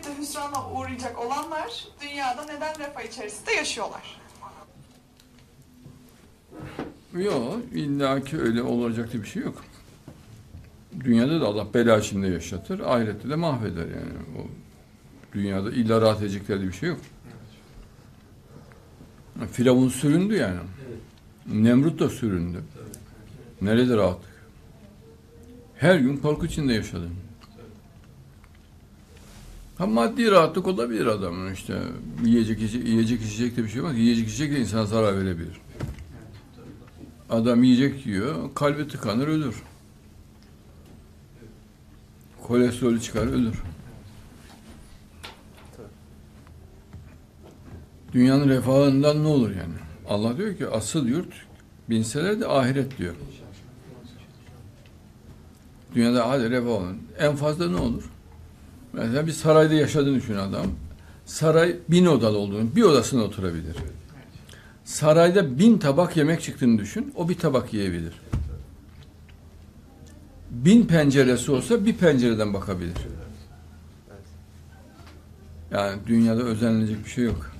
ahirette hüsrana uğrayacak olanlar dünyada neden refah içerisinde yaşıyorlar? Yok, illa ki öyle olacak diye bir şey yok. Dünyada da Allah bela içinde yaşatır, ahirette de mahveder yani. O dünyada illa rahat edecekler diye bir şey yok. Firavun süründü yani. Nemrut da süründü. Nerede rahatlık? Her gün korku içinde yaşadı. Ha maddi rahatlık olabilir adamın işte. Yiyecek, yiyecek, yiyecek içecek de bir şey var. Yiyecek içecek de insana zarar verebilir. Adam yiyecek yiyor, kalbi tıkanır, ölür. Kolesterolü çıkar, ölür. Dünyanın refahından ne olur yani? Allah diyor ki asıl yurt binseler de ahiret diyor. Dünyada hadi refah olun. En fazla ne olur? Mesela bir sarayda yaşadığını düşün adam. Saray bin odalı olduğunu, bir odasına oturabilir. Sarayda bin tabak yemek çıktığını düşün. O bir tabak yiyebilir. Bin penceresi olsa bir pencereden bakabilir. Yani dünyada özenilecek bir şey yok.